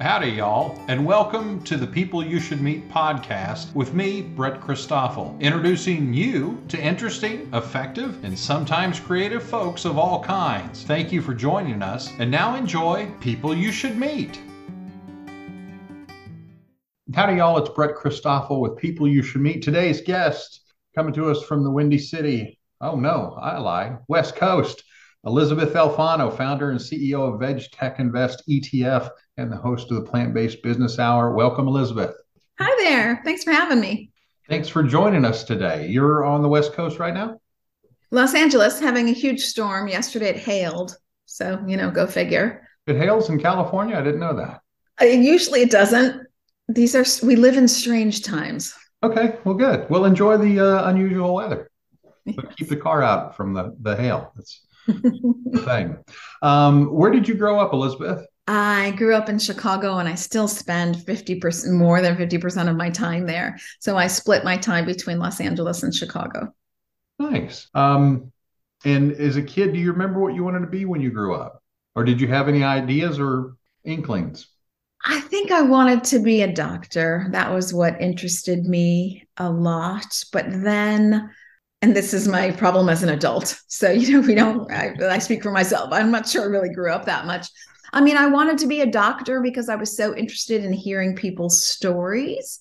Howdy, y'all, and welcome to the People You Should Meet podcast with me, Brett Christoffel, introducing you to interesting, effective, and sometimes creative folks of all kinds. Thank you for joining us, and now enjoy People You Should Meet. Howdy, y'all, it's Brett Christoffel with People You Should Meet. Today's guest coming to us from the Windy City. Oh, no, I lied. West Coast. Elysabeth Alfano, founder and CEO of Veg Tech Invest ETF and the host of the Plant Based Business Hour. Welcome, Elysabeth. Hi there. Thanks for having me. Thanks for joining us today. You're on the West Coast right now? Los Angeles having a huge storm. Yesterday it hailed. So, you know, go figure. It hails in California? I didn't know that. Uh, usually it doesn't. These are, we live in strange times. Okay, well, good. Well, enjoy the uh, unusual weather. But keep the car out from the, the hail. That's the thing. Um, where did you grow up, Elysabeth? I grew up in Chicago and I still spend 50% more than 50% of my time there. So I split my time between Los Angeles and Chicago. Nice. Um, and as a kid, do you remember what you wanted to be when you grew up? Or did you have any ideas or inklings? I think I wanted to be a doctor. That was what interested me a lot. But then and this is my problem as an adult. So, you know, we don't, I, I, speak for myself. I'm not sure I really grew up that much. I mean, I wanted to be a doctor because I was so interested in hearing people's stories.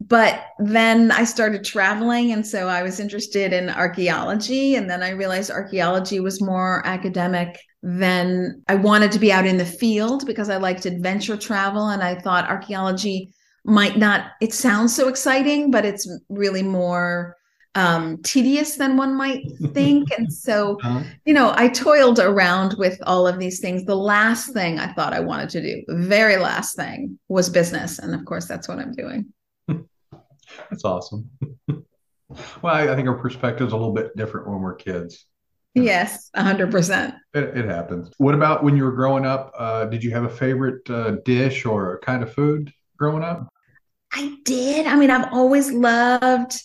But then I started traveling. And so I was interested in archaeology. And then I realized archaeology was more academic than I wanted to be out in the field because I liked adventure travel. And I thought archaeology might not, it sounds so exciting, but it's really more um, tedious than one might think. and so, uh-huh. you know, I toiled around with all of these things. The last thing I thought I wanted to do, very last thing, was business. And of course, that's what I'm doing. that's awesome. well, I, I, think our perspective is a little bit different when we're kids. Yes, 100%. It, it happens. What about when you were growing up? Uh, did you have a favorite uh, dish or kind of food growing up? I did. I mean, I've always loved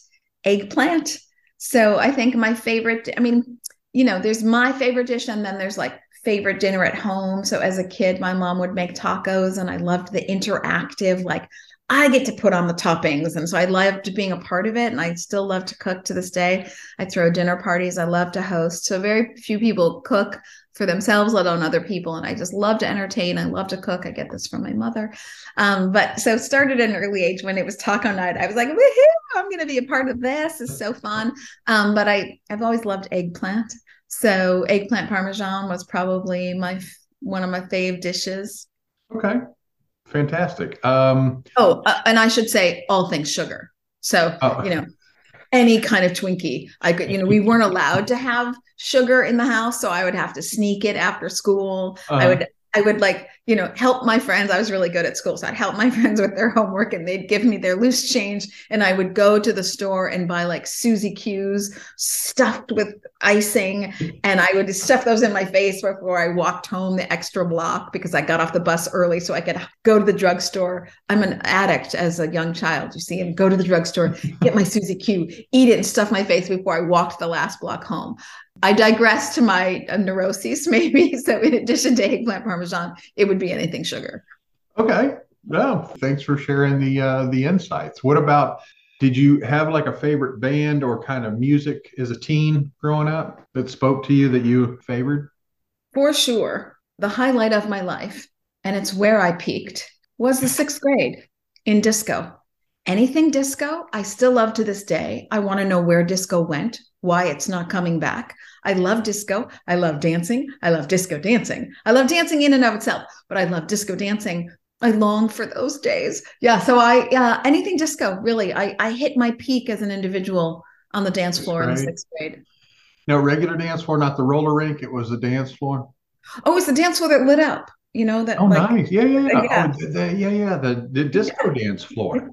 eggplant. So I think my favorite, I mean, you know, there's my favorite dish, and then there's like favorite dinner at home. So as a kid, my mom would make tacos, and I loved the interactive, like I get to put on the toppings. And so I loved being a part of it. And I still love to cook to this day. I throw dinner parties. I love to host. So very few people cook for themselves, let alone other people. And I just love to entertain. I love to cook. I get this from my mother. Um, but so started at an early age when it was taco night. I was like, woohoo, I'm going to be a part of this. It's so fun. Um, but I, I've always loved eggplant. So eggplant parmesan was probably my one of my fave dishes. Okay. Fantastic. Um, oh, uh, and I should say all things sugar. So, oh. you know, any kind of Twinkie. I could, you know, we weren't allowed to have sugar in the house, so I would have to sneak it after school. Uh-huh. I would I would like, you know, help my friends. I was really good at school. So I'd help my friends with their homework and they'd give me their loose change. And I would go to the store and buy like Suzy Q's stuffed with icing. And I would stuff those in my face before I walked home the extra block because I got off the bus early so I could go to the drugstore. I'm an addict as a young child, you see, and go to the drugstore, get my Suzy Q, eat it and stuff my face before I walked the last block home. I digress to my uh, neuroses, maybe. So, in addition to eggplant parmesan, it would be anything sugar. Okay. Well, thanks for sharing the uh, the insights. What about? Did you have like a favorite band or kind of music as a teen growing up that spoke to you that you favored? For sure, the highlight of my life, and it's where I peaked, was the sixth grade in disco. Anything disco, I still love to this day. I want to know where disco went, why it's not coming back. I love disco. I love dancing. I love disco dancing. I love dancing in and of itself, but I love disco dancing. I long for those days. Yeah. So I, uh, anything disco, really. I, I hit my peak as an individual on the dance floor in the sixth grade. No, regular dance floor, not the roller rink. It was the dance floor. Oh, it's the dance floor that lit up. You know that. Oh, like, nice. Yeah, yeah, yeah. Yeah, oh, the, yeah, yeah. The, the disco yeah. dance floor.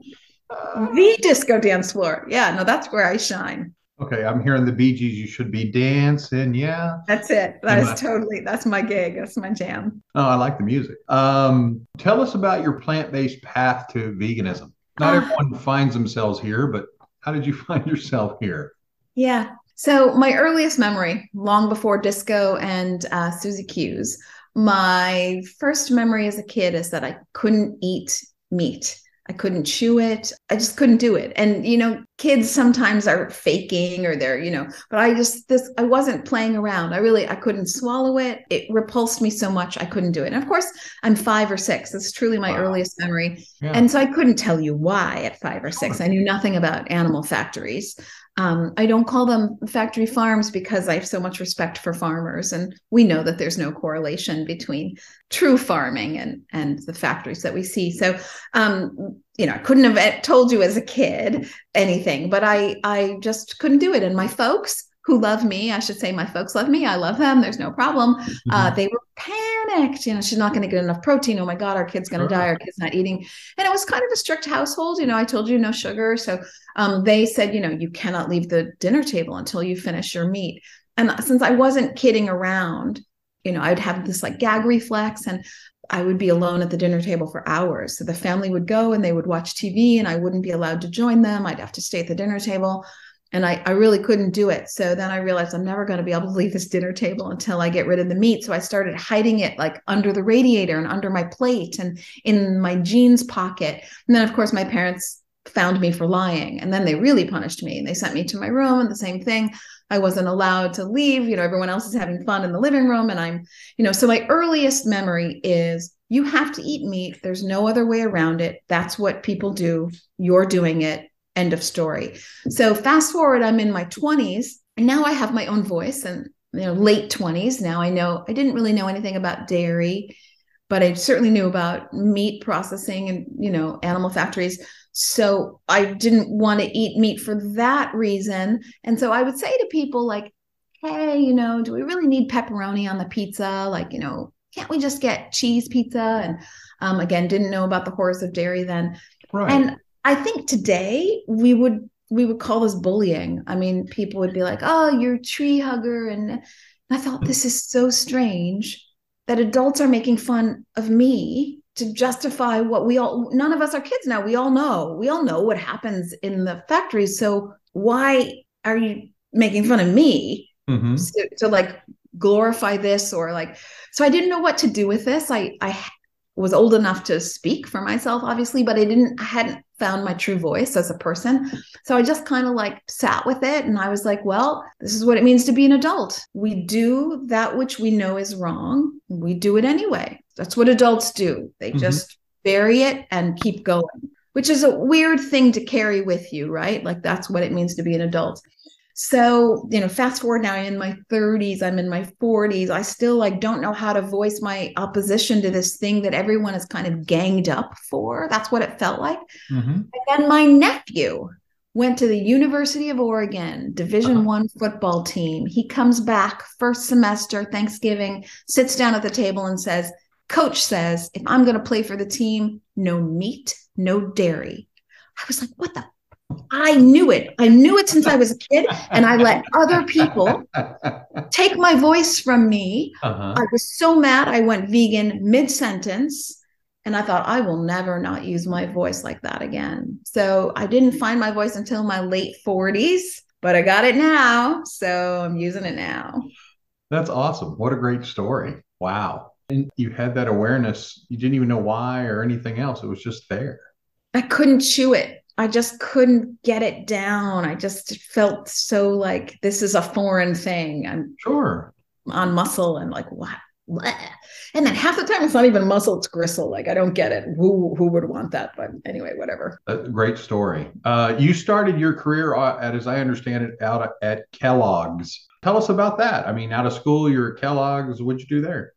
the disco dance floor. Yeah, no, that's where I shine. Okay, I'm hearing the Bee Gees. You should be dancing. Yeah, that's it. That is totally that's my gig. That's my jam. Oh, I like the music. Um, tell us about your plant-based path to veganism. Not uh, everyone finds themselves here, but how did you find yourself here? Yeah. So my earliest memory, long before disco and uh, Suzy Q's, my first memory as a kid is that I couldn't eat meat. I couldn't chew it. I just couldn't do it. And you know, kids sometimes are faking or they're, you know, but I just this I wasn't playing around. I really I couldn't swallow it. It repulsed me so much I couldn't do it. And of course, I'm 5 or 6. This is truly my wow. earliest memory. Yeah. And so I couldn't tell you why at 5 or 6. I knew nothing about animal factories. Um, I don't call them factory farms because I have so much respect for farmers, and we know that there's no correlation between true farming and and the factories that we see. So, um, you know, I couldn't have told you as a kid anything, but I I just couldn't do it. And my folks who love me, I should say, my folks love me. I love them. There's no problem. Uh, mm-hmm. Uh, they were panicked. You know, she's not going to get enough protein. Oh my God, our kid's going to die. Our kid's not eating. And it was kind of a strict household. You know, I told you no sugar. So um, they said, you know, you cannot leave the dinner table until you finish your meat. And since I wasn't kidding around, you know, I'd have this like gag reflex and I would be alone at the dinner table for hours. So the family would go and they would watch TV and I wouldn't be allowed to join them. I'd have to stay at the dinner table and I, I really couldn't do it. So then I realized I'm never going to be able to leave this dinner table until I get rid of the meat. So I started hiding it like under the radiator and under my plate and in my jeans pocket. And then, of course, my parents found me for lying. And then they really punished me. And they sent me to my room and the same thing. I wasn't allowed to leave. You know, everyone else is having fun in the living room. And I'm, you know, so my earliest memory is you have to eat meat. There's no other way around it. That's what people do. You're doing it End of story. So fast forward, I'm in my 20s, and now I have my own voice and you know, late 20s. Now I know I didn't really know anything about dairy, but I certainly knew about meat processing and you know, animal factories. So I didn't want to eat meat for that reason. And so I would say to people like, hey, you know, do we really need pepperoni on the pizza? Like, you know, can't we just get cheese pizza? And um, again, didn't know about the horrors of dairy then. Right. And I think today we would we would call this bullying. I mean, people would be like, "Oh, you're a tree hugger," and I thought this is so strange that adults are making fun of me to justify what we all. None of us are kids now. We all know. We all know what happens in the factories. So why are you making fun of me mm-hmm. to, to like glorify this or like? So I didn't know what to do with this. I I was old enough to speak for myself obviously but i didn't i hadn't found my true voice as a person. So i just kind of like sat with it and i was like well this is what it means to be an adult. We do that which we know is wrong. We do it anyway. That's what adults do. They mm-hmm. just bury it and keep going which is a weird thing to carry with you right? Like that's what it means to be an adult so you know fast forward now in my 30s i'm in my 40s i still like don't know how to voice my opposition to this thing that everyone is kind of ganged up for. That's what it felt like. Mm-hmm. and then my nephew went to the university of oregon division uh-huh. one football team. He comes back first semester thanksgiving sits down at the table and says coach says if i'm going to play for the team no meat no dairy. I was like what the I knew it. I knew it since I was a kid, and I let other people take my voice from me. Uh-huh. I was so mad. I went vegan mid sentence, and I thought I will never not use my voice like that again. So I didn't find my voice until my late 40s, but I got it now. So I'm using it now. That's awesome. What a great story. Wow. And you had that awareness. You didn't even know why or anything else. It was just there. I couldn't chew it. I just couldn't get it down. I just felt so like this is a foreign thing. I'm sure on muscle and like what? And then half the time it's not even muscle, it's gristle. Like I don't get it. Who who would want that? But anyway, whatever. A great story. Uh, you started your career at, as I understand it, out at Kellogg's. Tell us about that. I mean, out of school, you're at Kellogg's. What'd you do there?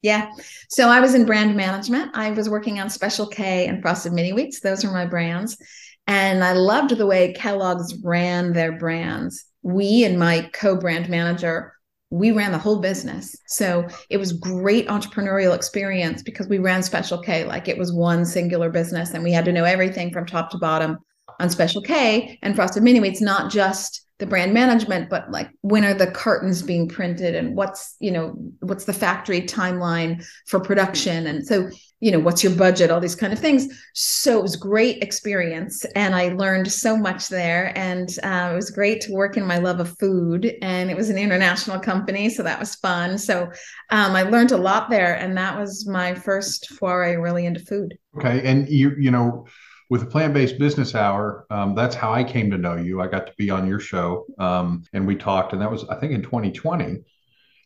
Yeah. So I was in brand management. I was working on Special K and Frosted Mini Wheats. Those are my brands. And I loved the way Kellogg's ran their brands. We and my co brand manager, we ran the whole business. So it was great entrepreneurial experience because we ran Special K like it was one singular business and we had to know everything from top to bottom on Special K and Frosted Mini Wheats, not just the brand management, but like when are the cartons being printed and what's, you know, what's the factory timeline for production. And so you know what's your budget all these kind of things. So it was great experience and i learned so much there. And uh, it was great to work in my love of food and it was an international company so that was fun. So um, i learned a lot there and that was my first foray really into food. Okay and you you know with the plant-based business hour um, that's how i came to know you. I got to be on your show um, and we talked and that was i think in 2020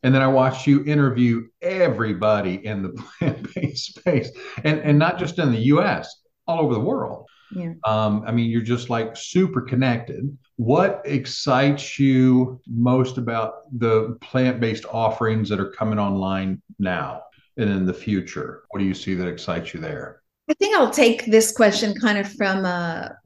and then I watched you interview everybody in the plant-based space, and and not just in the U.S., all over the world. Yeah. Um, I mean, you're just like super connected. What excites you most about the plant-based offerings that are coming online now and in the future? What do you see that excites you there? I think I'll take this question kind of from a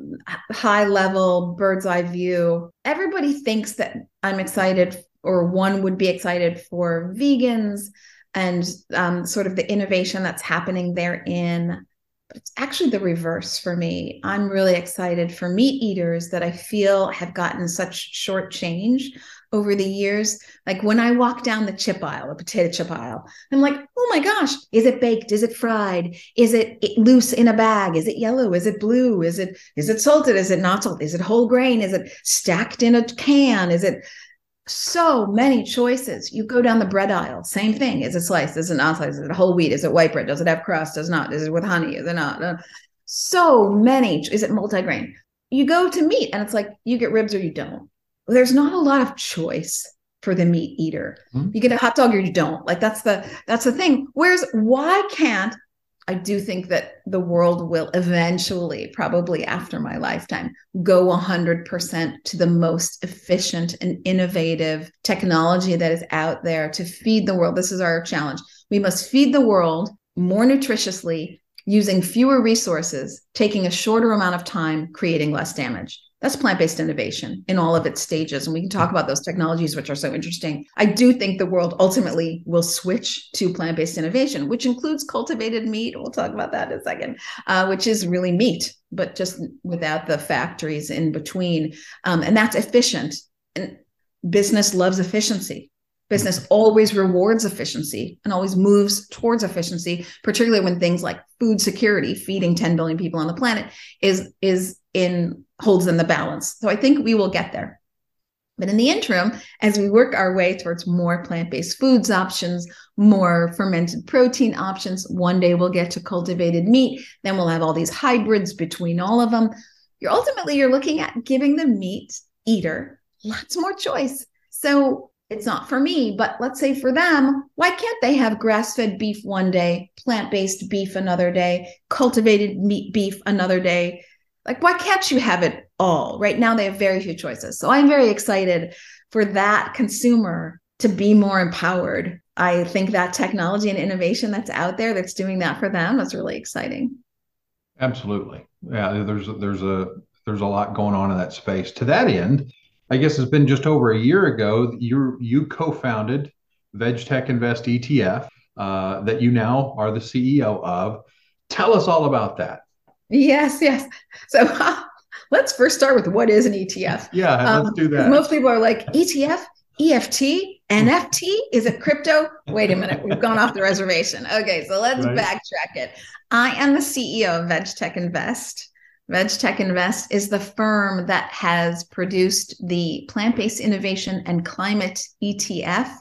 high level bird's eye view. Everybody thinks that I'm excited or one would be excited for vegans and um, sort of the innovation that's happening therein. But it's actually the reverse for me. I'm really excited for meat eaters that I feel have gotten such short change over the years. Like when I walk down the chip aisle, the potato chip aisle, I'm like, oh my gosh, is it baked? Is it fried? Is it loose in a bag? Is it yellow? Is it blue? Is it is it salted? Is it not salted? Is it whole grain? Is it stacked in a can? Is it so many choices. You go down the bread aisle, same thing. Is it sliced? Is it not sliced? Is it whole wheat? Is it white bread? Does it have crust? Does it not? Is it with honey? Is it not? Uh, so many. Is it multigrain? You go to meat and it's like you get ribs or you don't. There's not a lot of choice for the meat eater. Mm-hmm. You get a hot dog or you don't. Like that's the that's the thing. Whereas why can't I do think that the world will eventually, probably after my lifetime, go 100% to the most efficient and innovative technology that is out there to feed the world. This is our challenge. We must feed the world more nutritiously using fewer resources, taking a shorter amount of time, creating less damage. That's plant based innovation in all of its stages. And we can talk about those technologies, which are so interesting. I do think the world ultimately will switch to plant based innovation, which includes cultivated meat. We'll talk about that in a second, uh, which is really meat, but just without the factories in between. Um, and that's efficient. And business loves efficiency. Business always rewards efficiency and always moves towards efficiency, particularly when things like food security, feeding 10 billion people on the planet, is is in holds in the balance. So I think we will get there. But in the interim, as we work our way towards more plant based foods options, more fermented protein options, one day we'll get to cultivated meat. Then we'll have all these hybrids between all of them. You're ultimately you're looking at giving the meat eater lots more choice. So it's not for me, but let's say for them, why can't they have grass fed beef one day, plant based beef another day, cultivated meat beef another day? Like, why can't you have it all? Right now, they have very few choices. So I'm very excited for that consumer to be more empowered. I think that technology and innovation that's out there that's doing that for them is really exciting. Absolutely. Yeah, there's there's a there's a lot going on in that space. To that end, I guess it's been just over a year ago you you co-founded VegTech Invest ETF uh, that you now are the CEO of. Tell us all about that. Yes, yes. So let's first start with what is an ETF. Yeah, um, let's do that. Most people are like ETF, EFT, NFT. Is it crypto? Wait a minute, we've gone off the reservation. Okay, so let's right. backtrack it. I am the CEO of VegTech Invest. VegTech Invest is the firm that has produced the plant based innovation and climate ETF.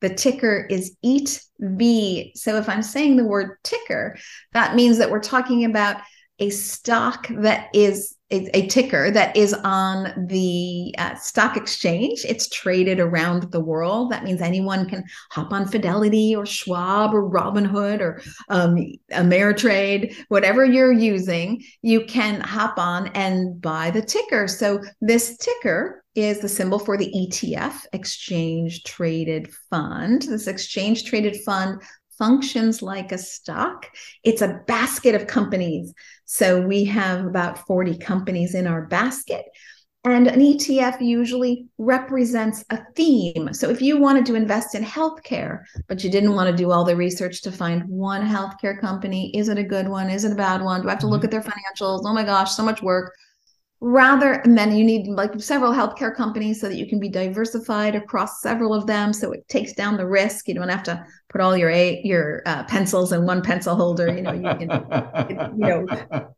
The ticker is EAT EATV. So if I'm saying the word ticker, that means that we're talking about a stock that is a, a ticker that is on the uh, stock exchange. It's traded around the world. That means anyone can hop on Fidelity or Schwab or Robinhood or um, Ameritrade, whatever you're using, you can hop on and buy the ticker. So this ticker is the symbol for the ETF, Exchange Traded Fund. This Exchange Traded Fund functions like a stock. It's a basket of companies. So we have about 40 companies in our basket. And an ETF usually represents a theme. So if you wanted to invest in healthcare, but you didn't want to do all the research to find one healthcare company, is it a good one? Is it a bad one? Do I have to look mm-hmm. at their financials? Oh my gosh, so much work. Rather and then you need like several healthcare companies so that you can be diversified across several of them so it takes down the risk. You don't have to put all your a your uh, pencils in one pencil holder you know you can you know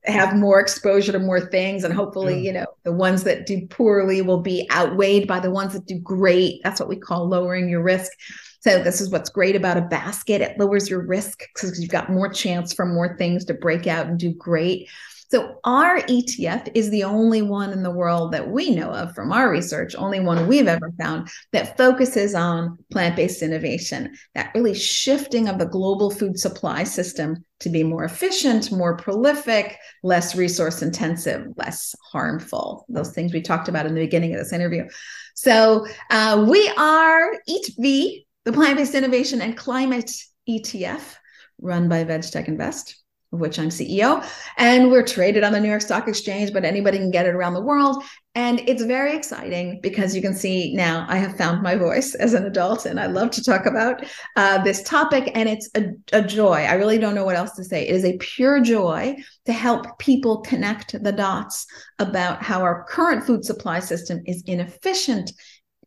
have more exposure to more things and hopefully yeah. you know the ones that do poorly will be outweighed by the ones that do great. That's what we call lowering your risk. So this is what's great about a basket. It lowers your risk because you've got more chance for more things to break out and do great so, our ETF is the only one in the world that we know of from our research, only one we've ever found that focuses on plant based innovation, that really shifting of the global food supply system to be more efficient, more prolific, less resource intensive, less harmful. Those things we talked about in the beginning of this interview. So, uh, we are EATV, the plant based innovation and climate ETF run by VegTech Invest of which I'm CEO. And we're traded on the New York Stock Exchange, but anybody can get it around the world. And it's very exciting because you can see now I have found my voice as an adult, and I love to talk about uh, this topic. And it's a, a joy. I really don't know what else to say. It is a pure joy to help people connect the dots about how our current food supply system is inefficient,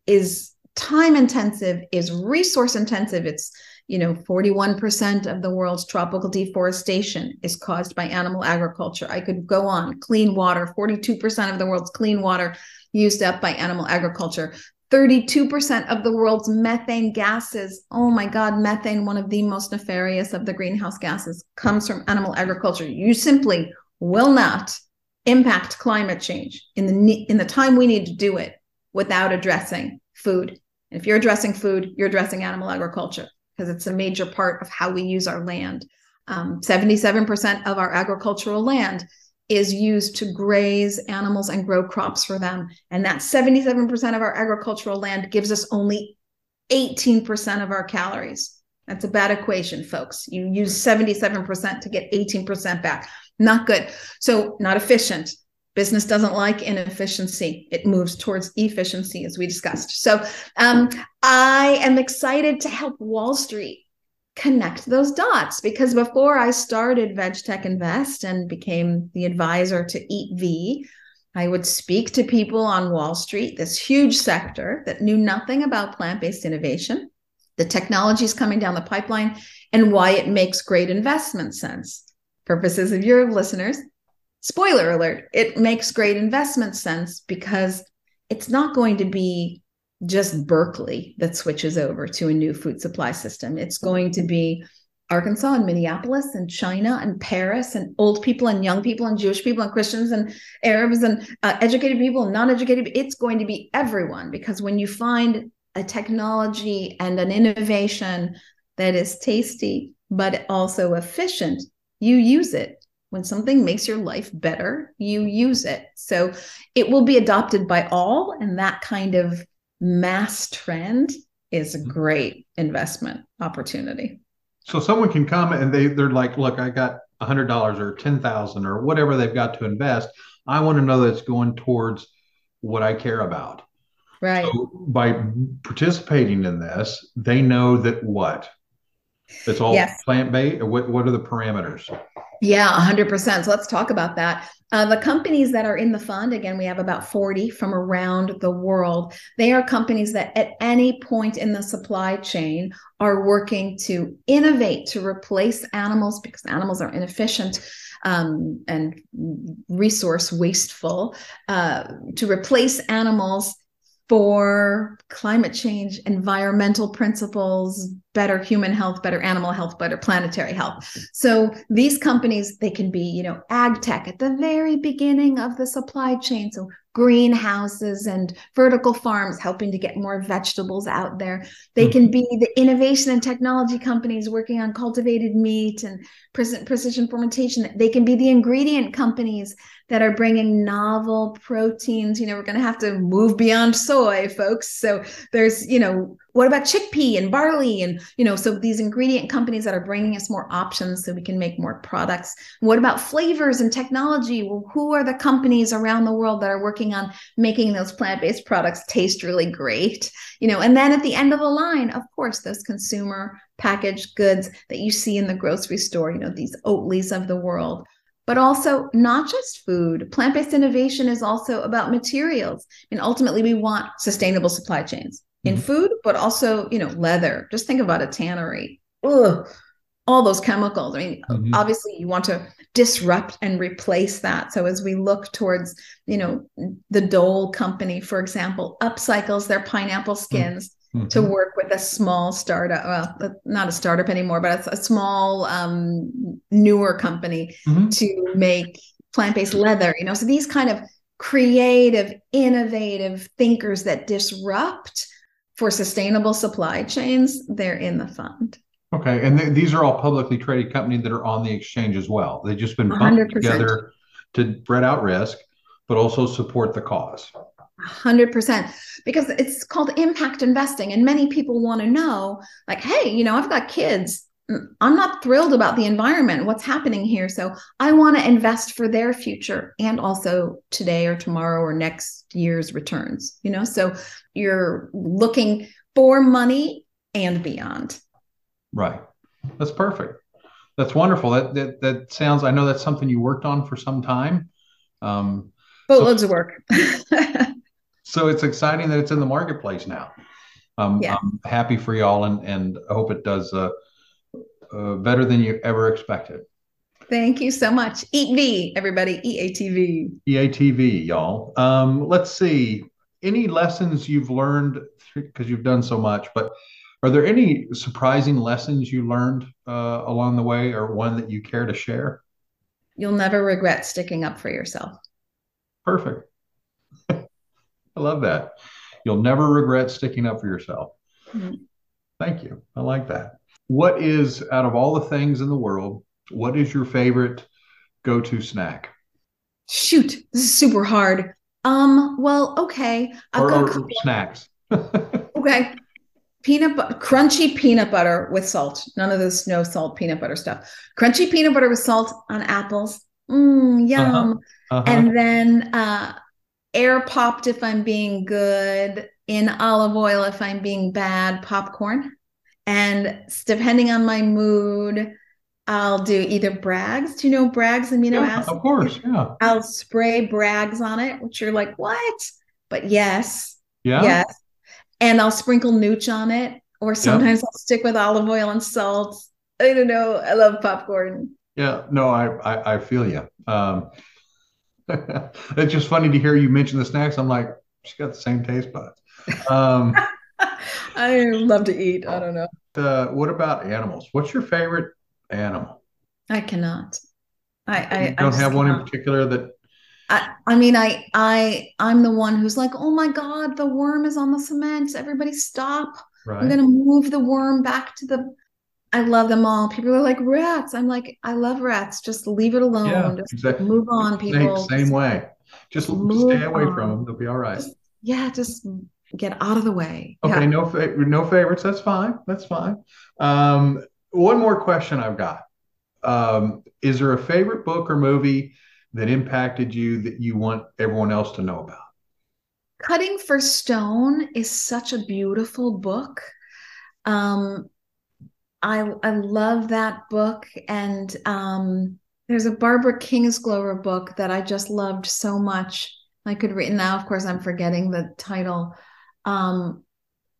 is time intensive, is resource intensive. It's you know 41% of the world's tropical deforestation is caused by animal agriculture. I could go on. Clean water 42% of the world's clean water used up by animal agriculture. 32% of the world's methane gases. Oh my god methane one of the most nefarious of the greenhouse gases comes from animal agriculture. You simply will not impact climate change in the in the time we need to do it without addressing food. And if you're addressing food you're addressing animal agriculture because it's a major part of how we use our land. Um, 77% of our agricultural land is used to graze animals and grow crops for them. And that 77% of our agricultural land gives us only 18% of our calories. That's a bad equation, folks. You use 77% to get 18% back. Not good. So, not efficient. Business doesn't like inefficiency. It moves towards efficiency, as we discussed. So um, I am excited to help Wall Street connect those dots because before I started VegTech Invest and became the advisor to EATV, I would speak to people on Wall Street, this huge sector that knew nothing about plant based innovation, the technologies coming down the pipeline, and why it makes great investment sense. Purposes of your listeners, spoiler alert, it makes great investment sense because it's not going to be just Berkeley that switches over to a new food supply system. It's going to be Arkansas and Minneapolis and China and Paris and old people and young people and Jewish people and Christians and Arabs and uh, educated people and non educated. It's going to be everyone because when you find a technology and an innovation that is tasty but also efficient, you use it when something makes your life better, you use it. So it will be adopted by all. And that kind of mass trend is a great investment opportunity. So someone can come and they, they're like, look, I got a hundred dollars or 10,000 or whatever they've got to invest. I want to know that it's going towards what I care about. Right. So by participating in this, they know that what? It's all yes. plant based. What, what are the parameters? Yeah, 100%. So let's talk about that. Uh, the companies that are in the fund, again, we have about 40 from around the world. They are companies that at any point in the supply chain are working to innovate, to replace animals because animals are inefficient um, and resource wasteful, uh, to replace animals for climate change, environmental principles, better human health, better animal health, better planetary health. So these companies, they can be, you know, ag tech at the very beginning of the supply chain. So greenhouses and vertical farms helping to get more vegetables out there. They mm-hmm. can be the innovation and technology companies working on cultivated meat and precision fermentation. They can be the ingredient companies that are bringing novel proteins. You know, we're going to have to move beyond soy, folks. So there's, you know, what about chickpea and barley and you know so these ingredient companies that are bringing us more options so we can make more products what about flavors and technology well who are the companies around the world that are working on making those plant-based products taste really great you know and then at the end of the line of course those consumer packaged goods that you see in the grocery store you know these oatleys of the world but also not just food. Plant based innovation is also about materials. And ultimately, we want sustainable supply chains in mm-hmm. food, but also, you know, leather. Just think about a tannery. Ugh, all those chemicals. I mean, mm-hmm. obviously, you want to disrupt and replace that. So as we look towards, you know, the Dole company, for example, upcycles their pineapple mm-hmm. skins. Mm-hmm. To work with a small startup, well, not a startup anymore, but a, a small, um, newer company mm-hmm. to make plant-based leather. You know, so these kind of creative, innovative thinkers that disrupt for sustainable supply chains, they're in the fund. Okay, and th- these are all publicly traded companies that are on the exchange as well. They've just been 100%. together to spread out risk, but also support the cause. 100% because it's called impact investing and many people want to know like hey you know i've got kids mm, i'm not thrilled about the environment what's happening here so i want to invest for their future and also today or tomorrow or next year's returns you know so you're looking for money and beyond Right. That's perfect. That's wonderful. That that that sounds. I know that's something you worked on for some time. Um, Boatloads so, of work. so it's exciting that it's in the marketplace now. Um, yeah. I'm happy for y'all, and and I hope it does uh, uh, better than you ever expected. Thank you so much. Eat V, everybody. EATV. EATV, y'all. Um, let's see. Any lessons you've learned because you've done so much, but are there any surprising lessons you learned uh, along the way, or one that you care to share? You'll never regret sticking up for yourself. Perfect. I love that. You'll never regret sticking up for yourself. Mm-hmm. Thank you. I like that. What is, out of all the things in the world, what is your favorite go to snack? Shoot, this is super hard. Um, well, okay. I've or, got or snacks. okay peanut butter, crunchy peanut butter with salt. None of this no salt peanut butter stuff. Crunchy peanut butter with salt on apples. Mm, yum. Uh-huh. Uh-huh. And then uh, air popped if I'm being good, in olive oil if I'm being bad, popcorn. And depending on my mood, I'll do either Bragg's. Do you know Bragg's amino yeah, acids? Of course, yeah. I'll spray Bragg's on it, which you're like, what? But yes. Yeah. Yes and I'll sprinkle nooch on it, or sometimes I'll stick with olive oil and salt. I don't know. I love popcorn. Yeah, no, I I, I feel you. Um, it's just funny to hear you mention the snacks. I'm like, she's got the same taste buds. Um, I love to eat. I don't know. Uh, what about animals? What's your favorite animal? I cannot. I, I don't I have one cannot. in particular that I, I mean, I, I, I'm the one who's like, oh my God, the worm is on the cement. Everybody stop. Right. I'm going to move the worm back to the, I love them all. People are like rats. I'm like, I love rats. Just leave it alone. Yeah, just exactly. move on, people. Same, same way. Just move stay away on. from them. They'll be all right. Just, yeah, just get out of the way. Okay, yeah. no, fa- no favorites. That's fine. That's fine. Um, one more question I've got. Um, is there a favorite book or movie that impacted you that you want everyone else to know about? Cutting for Stone is such a beautiful book. Um, I I love that book, and um, there's a Barbara Kingsolver book that I just loved so much. I could read now. Of course, I'm forgetting the title. Um,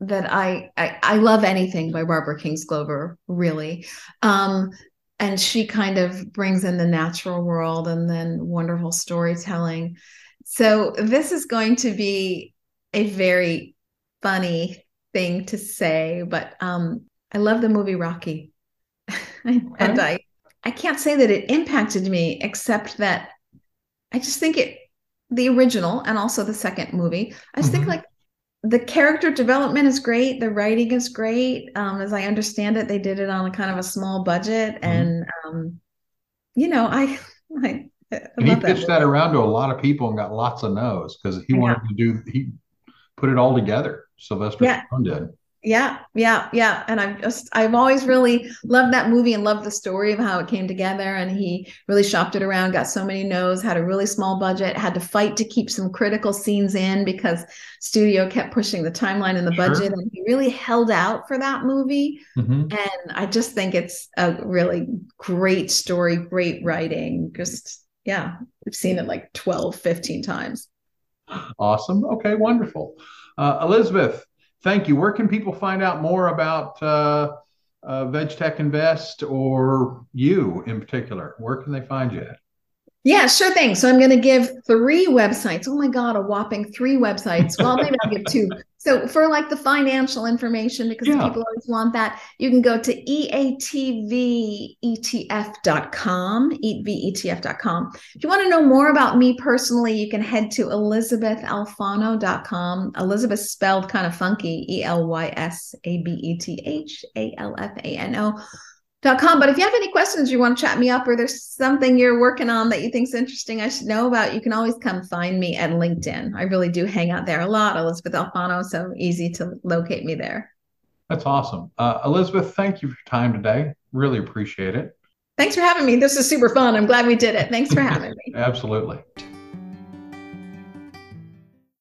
that I, I I love anything by Barbara Kingsolver, really. Um, and she kind of brings in the natural world and then wonderful storytelling. So this is going to be a very funny thing to say, but um, I love the movie Rocky, and I I can't say that it impacted me except that I just think it the original and also the second movie. I just mm-hmm. think like the character development is great. The writing is great. Um, as I understand it, they did it on a kind of a small budget, mm-hmm. and um, you know, I, I, I and he pitched that, that, around to a lot of people and got lots of no's because he yeah. wanted to do he put it all together. Sylvester yeah. Stallone did. Yeah, yeah, yeah. And I've just I've always really loved that movie and loved the story of how it came together. And he really shopped it around, got so many no's, had a really small budget, had to fight to keep some critical scenes in because studio kept pushing the timeline and the sure. budget. And he really held out for that movie. Mm-hmm. And I just think it's a really great story, great writing. Just yeah, I've seen it like 12, 15 times. Awesome. Okay, wonderful. Uh, Elysabeth, thank you. Where can people find out more about uh, uh, VegTech Invest or you in particular? Where can they find you at? Yeah, sure thing. So I'm going to give three websites. Oh my God, a whopping three websites. Well, maybe I'll give two. So for like the financial information, because yeah. people always want that, you can go to eatvetf.com, eatvetf.com. If you want to know more about me personally, you can head to elysabethalfano.com. Elysabeth spelled kind of funky, E L Y S A B E T H A L F A N O com. But if you have any questions, you want to chat me up, or there's something you're working on that you think's interesting, I should know about, you can always come find me at LinkedIn. I really do hang out there a lot. Elysabeth Alfano, so easy to locate me there. That's awesome. Uh, Elysabeth, thank you for your time today. Really appreciate it. Thanks for having me. This is super fun. I'm glad we did it. Thanks for having me. Absolutely.